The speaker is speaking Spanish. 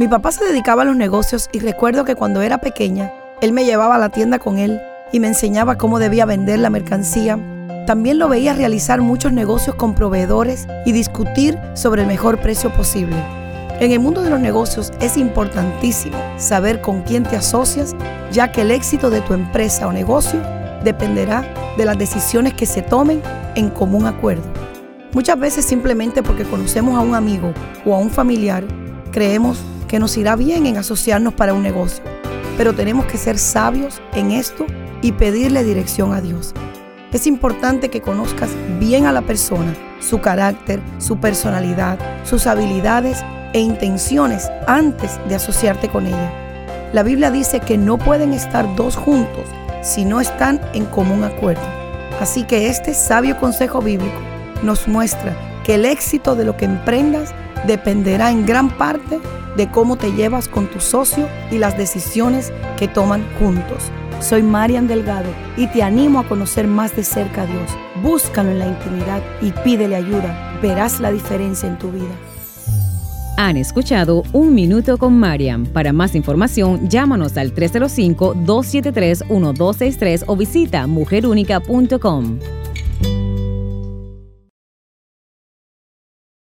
Mi papá se dedicaba a los negocios y recuerdo que cuando era pequeña, él me llevaba a la tienda con él y me enseñaba cómo debía vender la mercancía. También lo veía realizar muchos negocios con proveedores y discutir sobre el mejor precio posible. En el mundo de los negocios es importantísimo saber con quién te asocias, ya que el éxito de tu empresa o negocio dependerá de las decisiones que se tomen en común acuerdo. Muchas veces simplemente porque conocemos a un amigo o a un familiar, creemos que nos irá bien en asociarnos para un negocio, pero tenemos que ser sabios en esto y pedirle dirección a Dios. Es importante que conozcas bien a la persona, su carácter, su personalidad, sus habilidades e intenciones antes de asociarte con ella. La Biblia dice que no pueden estar dos juntos si no están en común acuerdo. Así que este sabio consejo bíblico nos muestra que el éxito de lo que emprendas dependerá en gran parte de cómo te llevas con tu socio y las decisiones que toman juntos. Soy Marian Delgado y te animo a conocer más de cerca a Dios. Búscalo en la intimidad y pídele ayuda. Verás la diferencia en tu vida. Han escuchado Un Minuto con Mariam. Para más información, llámanos al 305-273-1263 o visita mujerúnica.com.